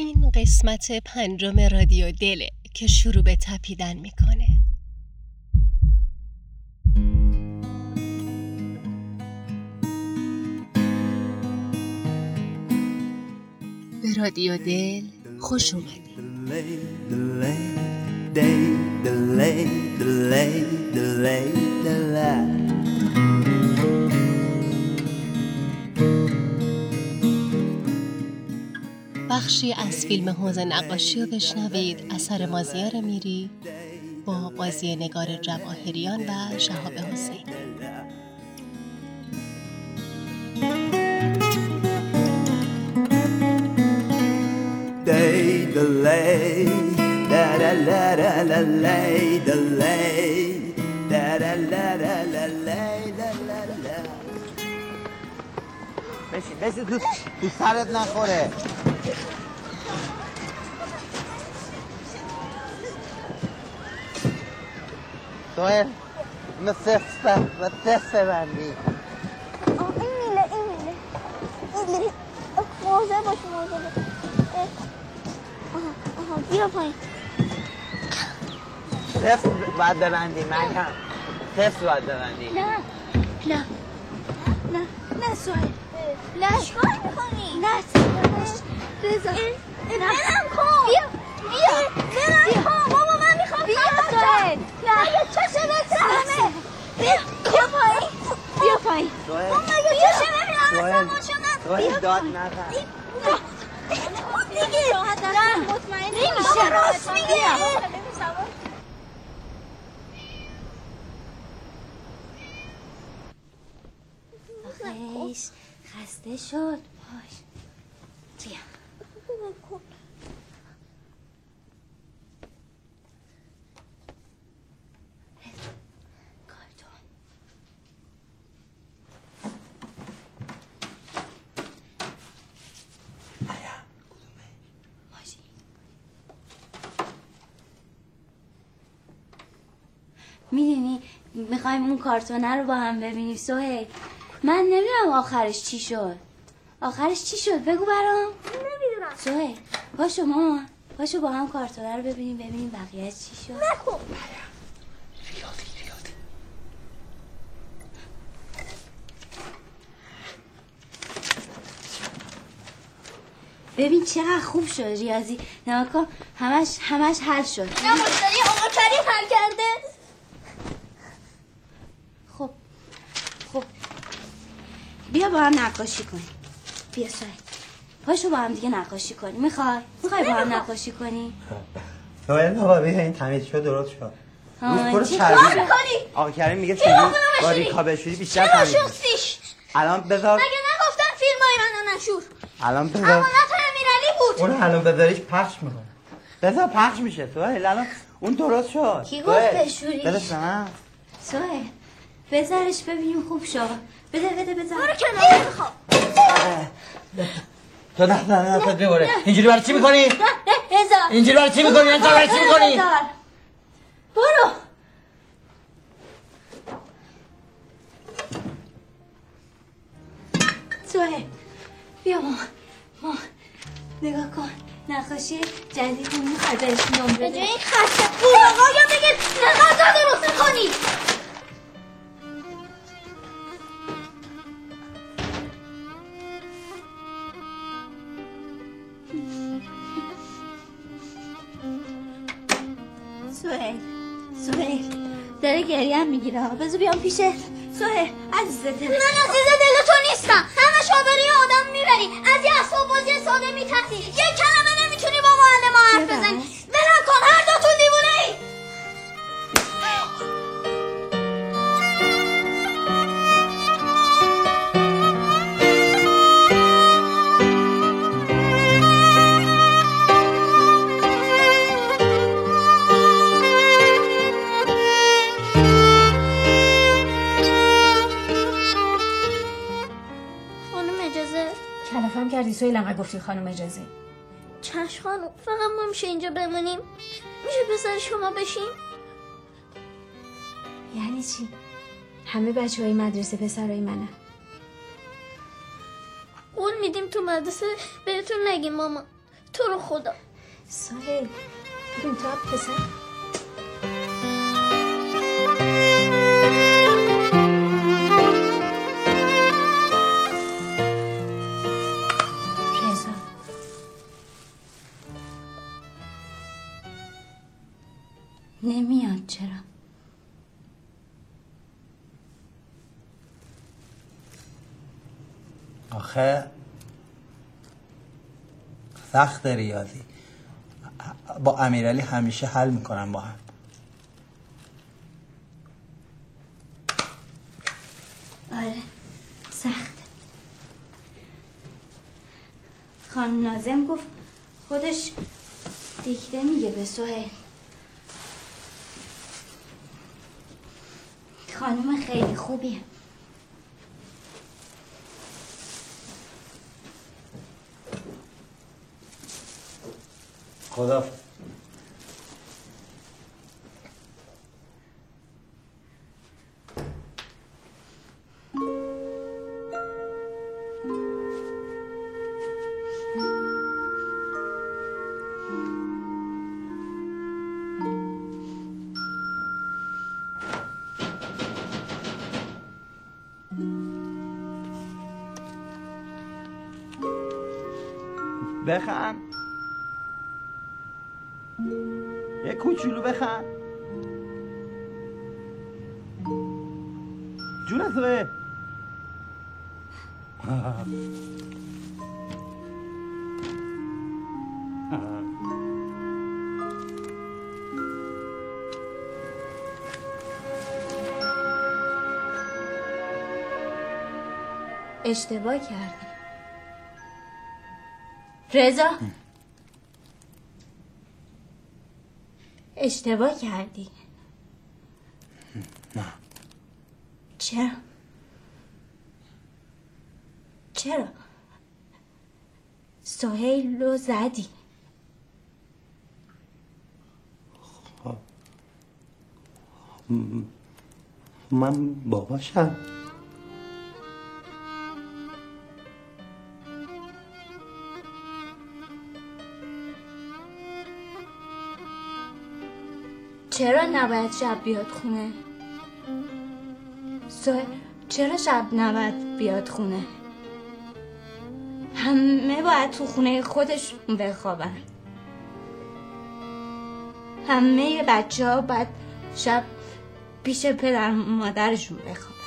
این قسمت پنجم رادیو دله که شروع به تپیدن می‌کنه. به رادیو دل خوش اومدید. بخشی از فیلم حوز نقاشی رو بشنوید. اثر مازیار میری با بازی نگار جواهریان و شهاب حسین. Day delay da da la da la lay delay da da la da la lay da la la. بشین بشین تو سرت نخوره. سوهل اینو صفت و صفت بندی آه این میله این میله این میله موزه باش موزه باش اه. آها آها بیا پایین صفت باید ببندی مریم صفت باید ببندی نه نه نه نه سوهل نه چیکار می‌کنی؟ نه رضا برم کن. بیا. بیا. برم. کن بابا من می‌خوام بیا سوهل. نه. یه چشه بزنمه بیا بیا پایین. بیا پایین. بابا یه چشه ببینم سوهل. اصلا شدم سوهل داد نزن. دیگه راحت مطمئن نمیشه راست میگه خسته شد. باش. بیا. ماشین می‌دونی می‌خوایم اون کارتونه رو با هم ببینیم. سوهی من نمی‌دونم آخرش چی شد. آخرش چی شد؟ بگو برام. سوهی پاشو ماما پاشو با هم کارتونه رو ببینیم ببینیم بقیه چی شد. نکن. ببین چقدر خوب شد ریاضی. نگاه کن همش همش حل شد. نه مشتری آقا کریم حل کرده. خب خب. بیا با هم نقاشی کنیم. بیا سوهی پاشو با هم دیگه نقاشی کنیم می‌خوای؟ می‌خوای با هم نقاشی کنی؟ سوهل بابا بیا این تمیز شد درست شد برو چربی؟ آقا کریم میگه خودم با بشوری؟ ریکا بشوری بیشتر تمیز الان بذار. مگه نگفتن فیلم های منو نشور؟ الان بذار. امانت امیرعلی بود. اون الان بذاریش پخش می‌کنه. بذار پخش میشه. سوهل الان اون درست شد. کی گفت بشوریش؟ من سوهل بذارش ببینیم خوب شد بده بده بذار. برو کنار. تو نه نه نه تو ببره اینجوری برای چی می‌کنی؟ اینجوری برای چی می‌کنی؟ انجام برای چی می‌کنی. برو. سوهل بیا ما ما. نگاه کن. نقاشی جدید می‌خوای بهش نمره به بده جای این خسته بود آقا یا نه غذا درست کنی می‌گیره بذار بیام پیش سوهل عزیزته من عزیز دل تو نیستم همه شابری آدم می‌بری. از یه اسباب بازی ساده میترسی. یه کلمه نمی‌تونی با معلم حرف؟ بزنی. بلند کن هر دوتون دیوونه کلافم کردی سویل انقدر گفتی خانم اجازه. چشم خانم فقط ما میشه اینجا بمونیم؟ میشه پسر شما بشیم یعنی چی؟ همه بچه های مدرسه پسرای منه قول میدیم تو مدرسه بهتون نگیم ماما. تو رو خدا. ساهل ببین تو پسر. آخه سخت ریاضی. با امیرعلی همیشه حل می‌کنم با هم. آره سخته خانم نازم گفت خودش دیکته میگه به سوهل خانم خیلی خوبیه. خدا یه کوچولو بخند جون توه اشتباه کردی. رضا؟ اشتباه کردی. نه. چرا؟ چرا؟ سهیل رو زدی. من باباشم. چرا نباید شب بیاد خونه؟ سهیل چرا شب نباید بیاد خونه؟ همه باید تو خونه خودش بخوابن. همه بچه ها باید شب پیش پدر مادرشون بخوابن.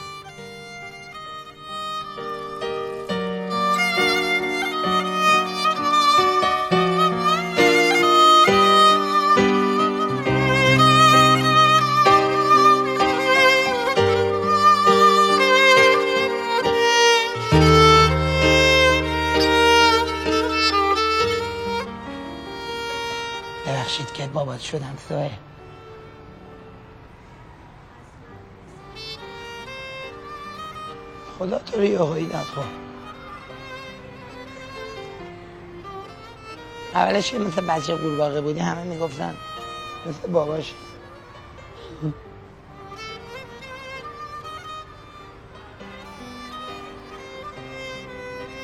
سوه. خدا تو یهویی نخوا اولش که مثل بچه قورباغه بودی همه می‌گفتن مثل باباش.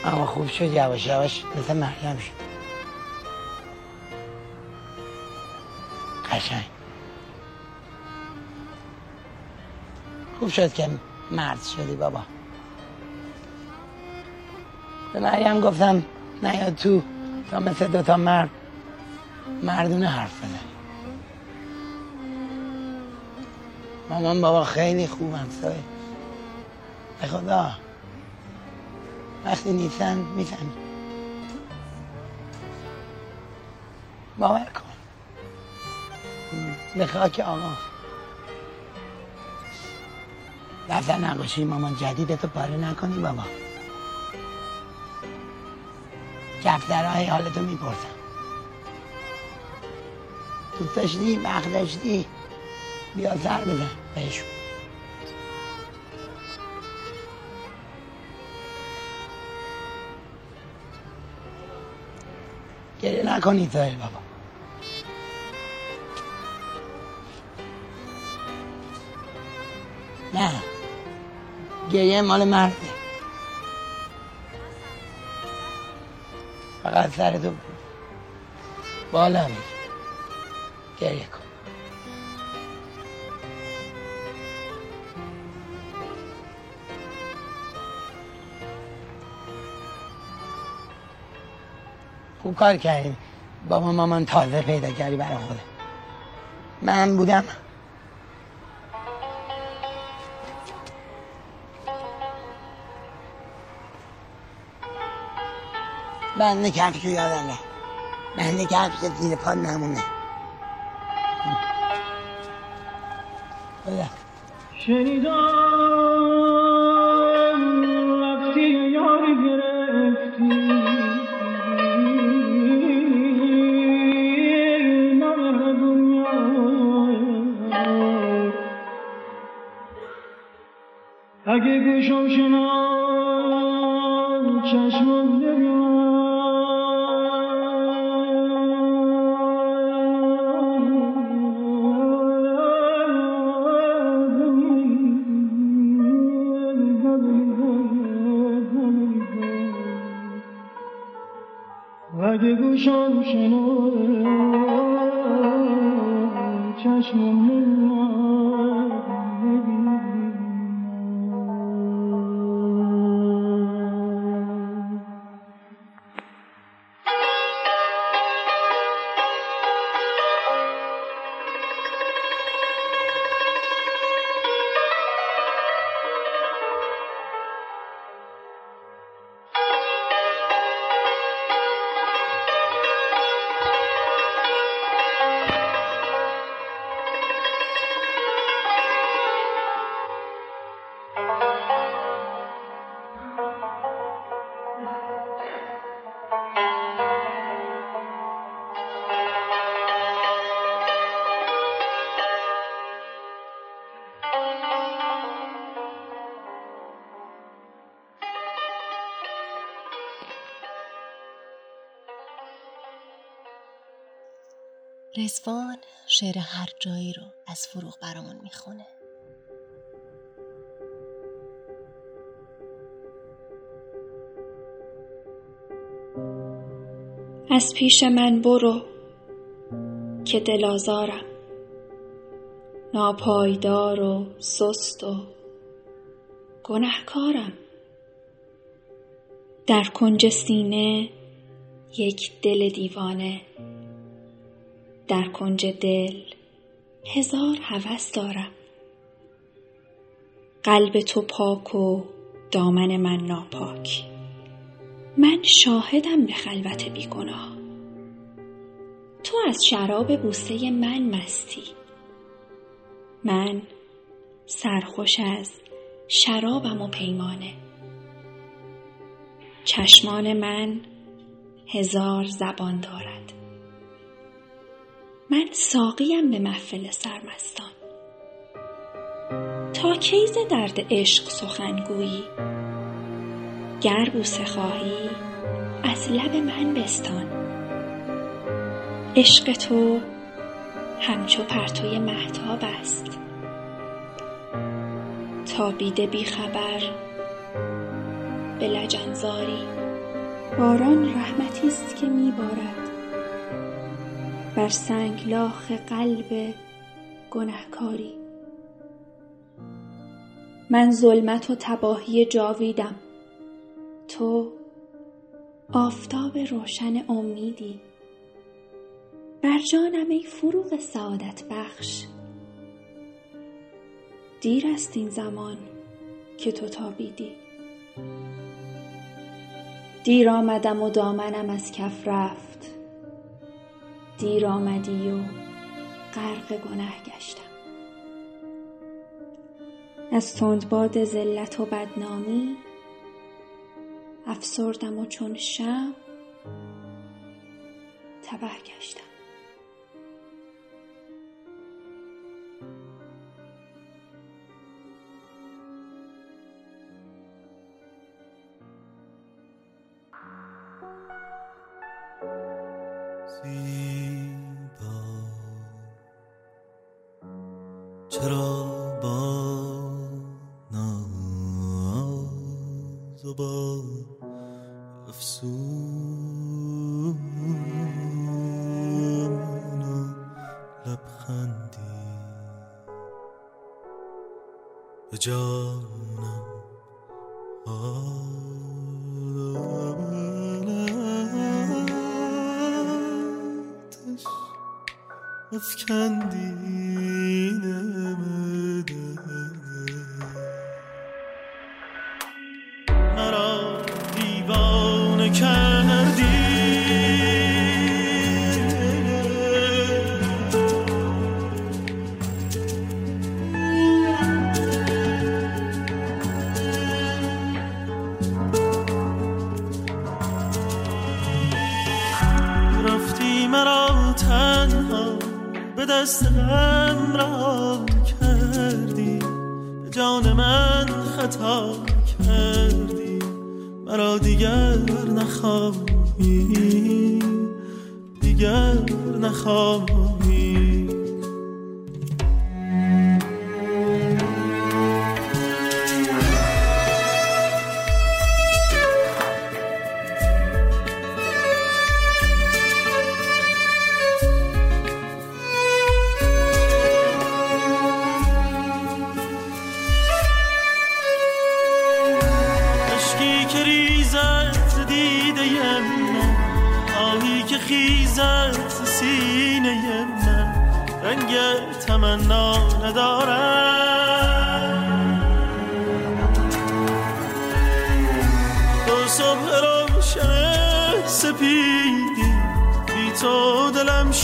اما خوب شد یواش یواش مثل مریم شد. قشنگ. خوب شد که مرد شدی بابا. به مریم گفتم نیاد تو تا مثل دوتا مرد مردونه حرف بزنی مامان بابا خیلی خوبم سایه به خدا. وقتی نیستن می‌فهمی باور به خاک آقا. دفتر نقاشی مامان جدیدتو پاره نکنی بابا. کفترهای حالتو می‌پرسن دوست داشتی وقت داشتی بیا سر بزن. بهشون. گریه نکنی سایل بابا. گریه مال مرده. فقط سر تو بالا میری گریه کن. خوب کار کردیم بابا مامان تازه پیدا کردی برای خوده من بودم. بنده کفشو یادم نه. بنده کفش زیر پا نمونه. بده. شنیدم رفتی یار گرفتی. اگه گوشم شناد چشمم اگه گوشم شناد چشمم رزوان شعر هر جایی رو از فروغ برامون می‌خونه. از پیش من برو که دل آزارم. ناپایدار و سست و گنهکارم. در کنج سینه یک دل دیوانه. در کنج دل هزار هوس دارم. قلب تو پاک و دامن من ناپاک. من شاهدم به خلوت بیگناه. تو از شراب بوسه من مستی. من سرخوش از شرابم و پیمانه. چشمان من هزار زبان دارد. من ساقیم به محفل سرمستان. تا کی ز درد عشق سخنگویی گر بوسه خواهی از لب من بستان. عشق تو همچو پرتوی مهتاب است. تابیده بی خبر به لجنزاری. باران رحمتی است که میبارد بر سنگلاخ قلب گنهکاری. من ظلمت و تباهی جاویدم. تو آفتاب روشن امیدی. بر جانم ای فروغ سعادت بخش. دیر است این زمان که تو تابیدی. دیر آمدم و دامنم از کف رفت. دیر آمدی و غرق گنه گشتم. از تندباد ذلت و بدنامی افسردم و چون شم تبه گشتم. جانم. آتش افکندی مرا دیگر نخواهی دیگر نخواهی.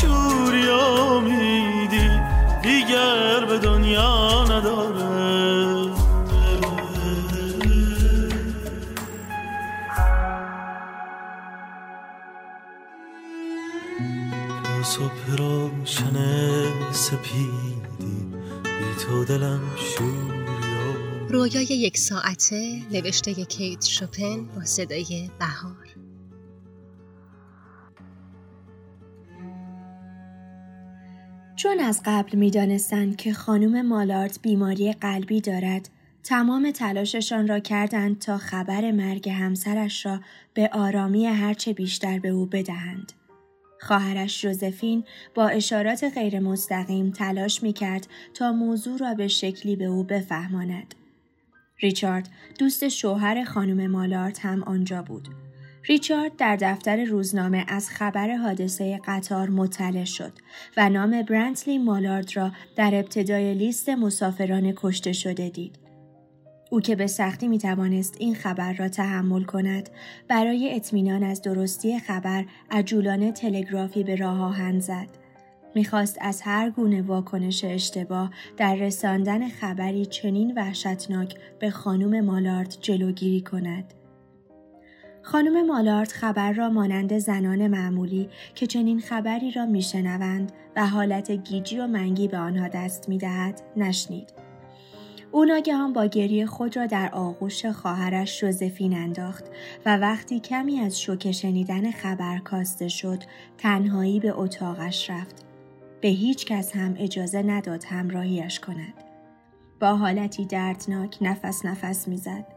شوری امیدی دیگر به دنیا نداره. صبح روشن سپیدی بی تو دلم شوری و رویای یک ساعته نوشته کیت شوپن با صدای بهار. چون از قبل می دانستند که خانم مالارت بیماری قلبی دارد تمام تلاششان را کردند تا خبر مرگ همسرش را به آرامی هرچه بیشتر به او بدهند. خواهرش جوزفین با اشارات غیر مستقیم تلاش می کرد تا موضوع را به شکلی به او بفهماند. ریچارد دوست شوهر خانم مالارت هم آنجا بود. ریچارد در دفتر روزنامه از خبر حادثه قطار مطلع شد و نام برنتلی مالارد را در ابتدای لیست مسافران کشته شده دید. او که به سختی می توانست این خبر را تحمل کند برای اطمینان از درستی خبر عجولانه تلگرافی به راه آهن زد. می‌خواست از هر گونه واکنش اشتباه در رساندن خبری چنین وحشتناک به خانم مالارد جلوگیری کند. خانم مالارد خبر را مانند زنان معمولی که چنین خبری را میشنوند و حالت گیجی و منگی به آنها دست می‌دهد نشنید. او ناگهان با گریه خود را در آغوش خواهرش جوزفین انداخت و وقتی کمی از شوکه شنیدن خبر کاسته شد تنهایی به اتاقش رفت. به هیچ کس هم اجازه نداد همراهیش کند. با حالتی دردناک نفس نفس می‌زد.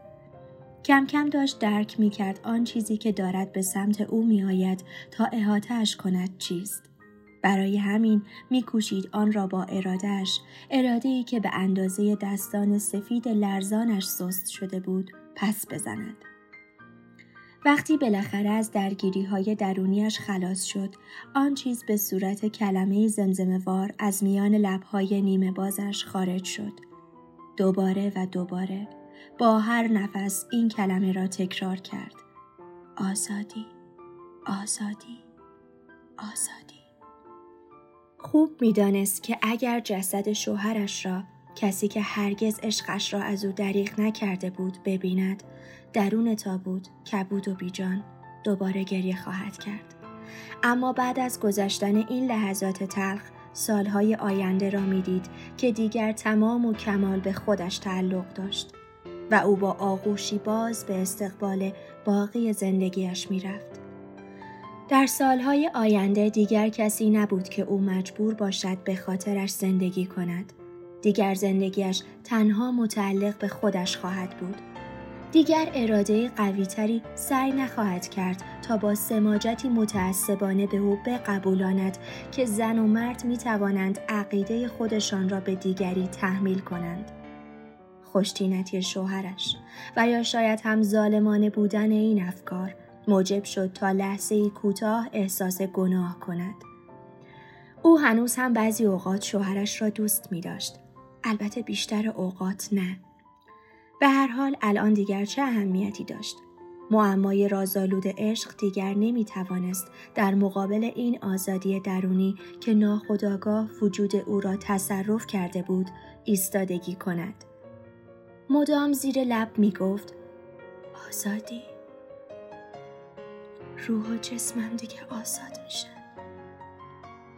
کم کم داشت درک می کرد آن چیزی که دارد به سمت او می آید تا احاتش کند چیست. برای همین می کوشید آن را با ارادهش، اراده ای که به اندازه دستان سفید لرزانش سست شده بود، پس بزند. وقتی بالاخره از درگیری های درونیش خلاص شد، آن چیز به صورت کلمه زمزموار از میان لبهای نیمه بازش خارج شد. دوباره و دوباره با هر نفس این کلمه را تکرار کرد. آزادی، آزادی، آزادی. خوب می‌دانست که اگر جسد شوهرش را کسی که هرگز عشقش را از او دریغ نکرده بود ببیند درون تابوت کبود و بیجان دوباره گریه خواهد کرد اما بعد از گذشتن این لحظات تلخ سالهای آینده را می‌دید که دیگر تمام و کمال به خودش تعلق داشت و او با آغوشی باز به استقبال باقی زندگیش می‌رفت. در سالهای آینده دیگر کسی نبود که او مجبور باشد به خاطرش زندگی کند. دیگر زندگیش تنها متعلق به خودش خواهد بود. دیگر اراده قویتری سعی نخواهد کرد تا با سماجتی متعصبانه به او بقبولاند که زن و مرد می توانند عقیده خودشان را به دیگری تحمیل کنند. خوشتینتی شوهرش و یا شاید هم ظالمانه بودن این افکار موجب شد تا لحظه کوتاه احساس گناه کند. او هنوز هم بعضی اوقات شوهرش را دوست می داشت. البته بیشتر اوقات نه. به هر حال الان دیگر چه اهمیتی داشت؟ معمای رازآلود عشق دیگر نمی توانست در مقابل این آزادی درونی که ناخداگاه وجود او را تصرف کرده بود ایستادگی کند. مدام زیر لب می گفت آزادی. روح و جسمم دیگه آزاد میشه.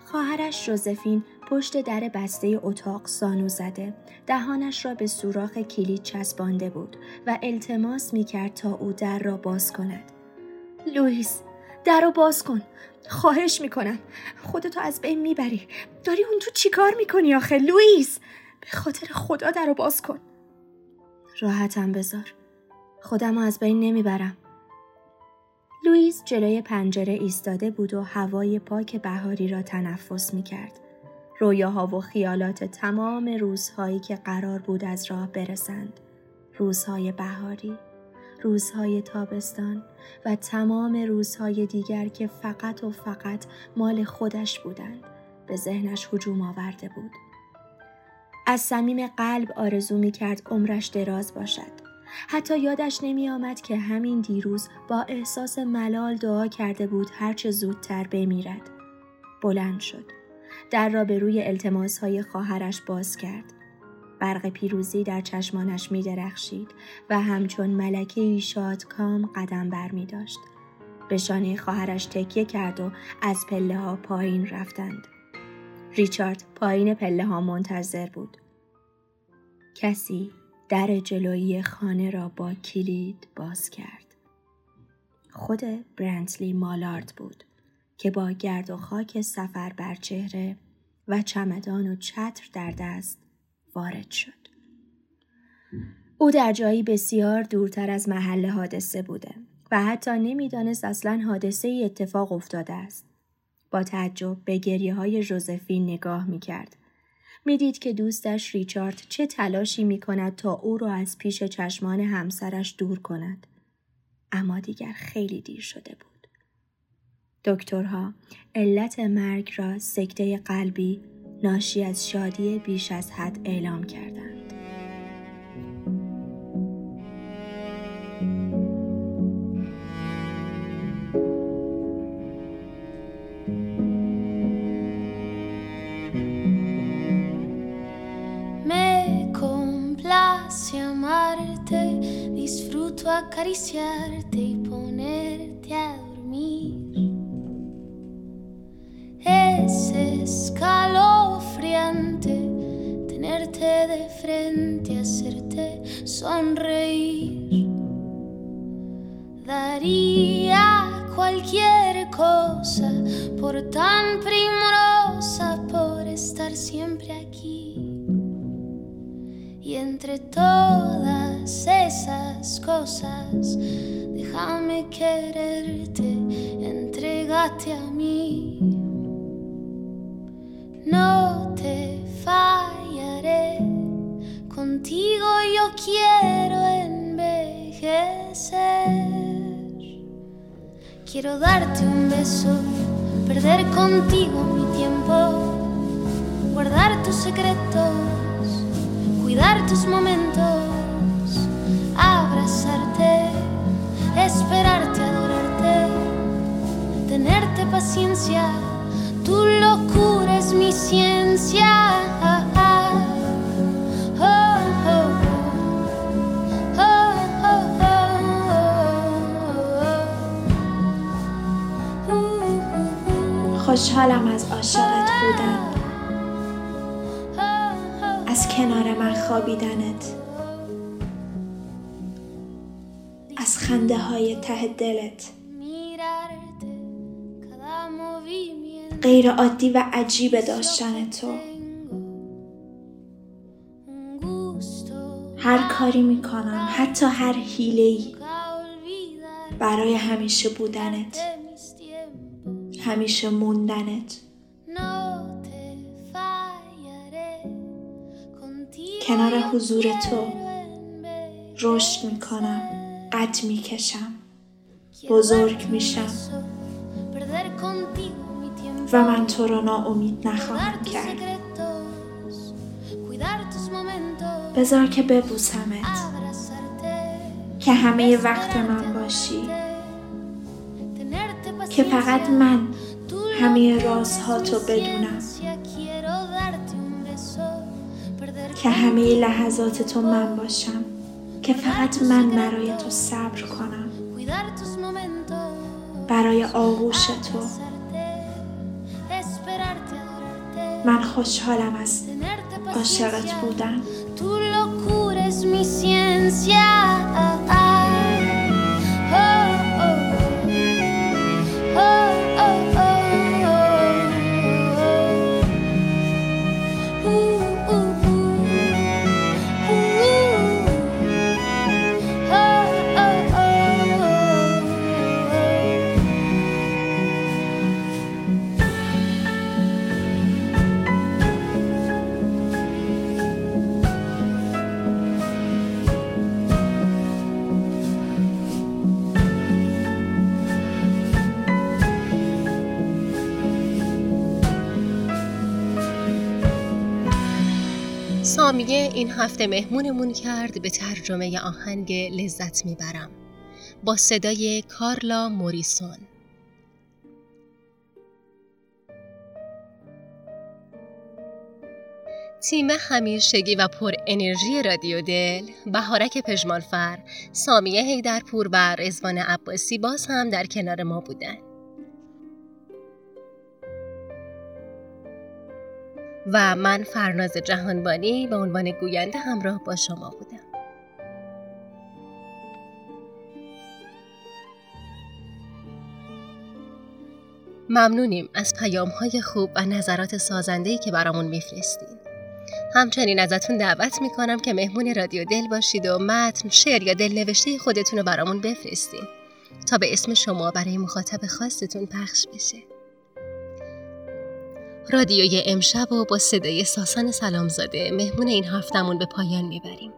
خواهرش جوزفین پشت در بسته اتاق سانو زده. دهانش را به سوراخ کلید چسبانده بود و التماس می کرد تا او در را باز کند. لوئیس در را باز کن. خواهش می‌کنم. خودتو از بین می‌بری. داری اون تو چیکار می‌کنی آخه؟ لوئیس! به خاطر خدا در را باز کن. راحتم بذار خودم از بین نمی‌برم لوئیس جلوی پنجره ایستاده بود و هوای پاک بهاری را تنفس می کرد. رویاها و خیالات تمام روزهایی که قرار بود از راه برسند. روزهای بهاری، روزهای تابستان و تمام روزهای دیگر که فقط و فقط مال خودش بودند به ذهنش هجوم آورده بود. از صمیم قلب آرزو می کرد عمرش دراز باشد. حتی یادش نمی آمد که همین دیروز با احساس ملال دعا کرده بود هرچه زودتر بمیرد. بلند شد. در را به روی التماس های خواهرش باز کرد. برق پیروزی در چشمانش می درخشید و همچون ملکه شاد کام قدم بر می داشت. به شانه خواهرش تکیه کرد و از پله ها پایین رفتند. ریچارد پایین پله ها منتظر بود. کسی در جلویی خانه را با کلید باز کرد. خود برنتلی مالارد بود که با گرد و خاک سفر بر چهره و چمدان و چتر در دست وارد شد. او در جایی بسیار دورتر از محل حادثه بوده و حتی نمی‌دانست اصلا حادثه ای اتفاق افتاده است. با تعجب به گریه های جوزفین نگاه می کرد می‌دید که دوستش ریچارد چه تلاشی می کند تا او را از پیش چشمان همسرش دور کند. اما دیگر خیلی دیر شده بود. دکترها علت مرگ را سکته قلبی ناشی از شادی بیش از حد اعلام کردند. Acariciarte y ponerte a dormir. Es escalofriante tenerte de frente, hacerte sonreír. Daría cualquier cosa por tan primorosa, por estar siempre aquí. Y entre esas cosas, déjame quererte, entregate a mí. No te fallaré, contigo yo quiero envejecer. Quiero darte un beso, perder contigo mi tiempo, guardar tus secretos cuidar tus momentos, esperarte, adorarte, tenerte paciencia, tu locura es mi ciencia. خوشحالم از عاشقت بودن از کنار من خوابیدنت خنده های ته دلت. غیر عادی و عجیب داشتن تو. هر کاری می‌کنم حتی هر حیله برای همیشه بودنت. همیشه موندنت. کنار حضور تو. رشد می کنم قد می کشم بزرگ می شم و من تو رو ناامید نخواهم کرد. بذار که ببوسمت. که همه وقت من باشی. که فقط من همه رازهاتو بدونم. که همه لحظات تو من باشم. که فقط من برای تو صبر کنم. برای آغوش تو. من خوشحالم از عاشقت بودن. سامیه این هفته مهمونمون کرد به ترجمه آهنگ لذت می‌برم. با صدای کارلا موریسون. تیم همیشگی و پر انرژی رادیو دل بهارک پژمانفر سامیه هیدرپور و رزوان عباسی باز هم در کنار ما بودن. و من فرناز جهانبانی به عنوان گوینده همراه با شما بودم ممنونیم از پیام های خوب و نظرات سازندهی که برامون میفرستید. همچنین ازتون دعوت می‌کنم که مهمون رادیو دل باشید و متن، شعر یا دل نوشته خودتون رو برامون بفرستین تا به اسم شما برای مخاطب خاصتون پخش بشه. رادیوی امشب و با صدای ساسان سلامزاده مهمون این هفتمون به پایان می‌بریم.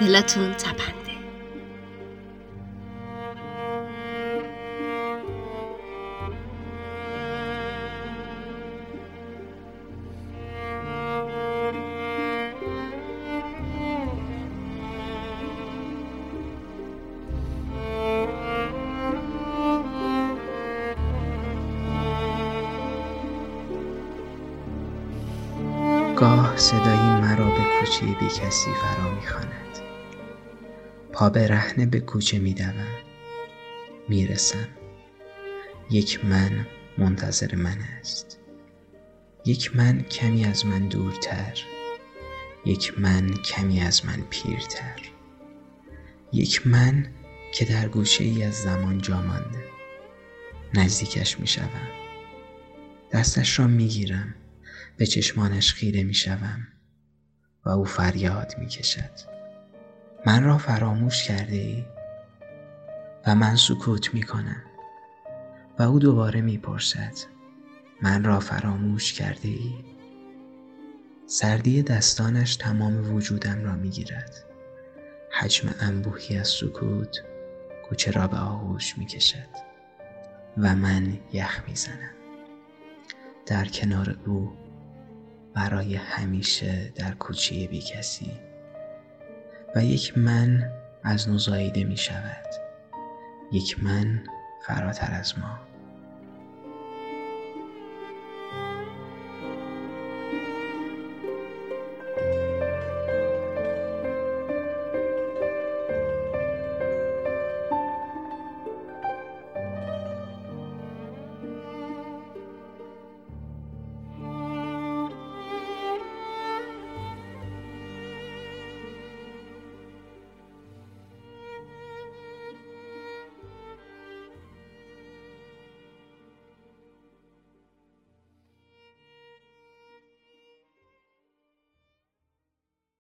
دلتون تپنده گاه صدایی مرا به کوچه بی کسی فرا می‌خواند. پا به رهنه به کوچه میدوم. می‌رسم. یک من منتظر من است. یک من کمی از من دورتر. یک من کمی از من پیرتر. یک من که در گوشه ای از زمان جا مانده. نزدیکش می‌شوم. دستش را می‌گیرم. به چشمانش خیره می‌شوم و او فریاد می‌کشد. من را فراموش کرده ای؟ و من سکوت می‌کنم. و او دوباره می‌پرسد من را فراموش کرده ای؟ سردی دستانش تمام وجودم را می‌گیرد. حجم انبوهی از سکوت کوچه را به آغوش می‌کشد و من یخ می‌زنم. در کنار او برای همیشه در کوچه بی کسی. و یک من از نو زاییده می شود. یک من فراتر از ما.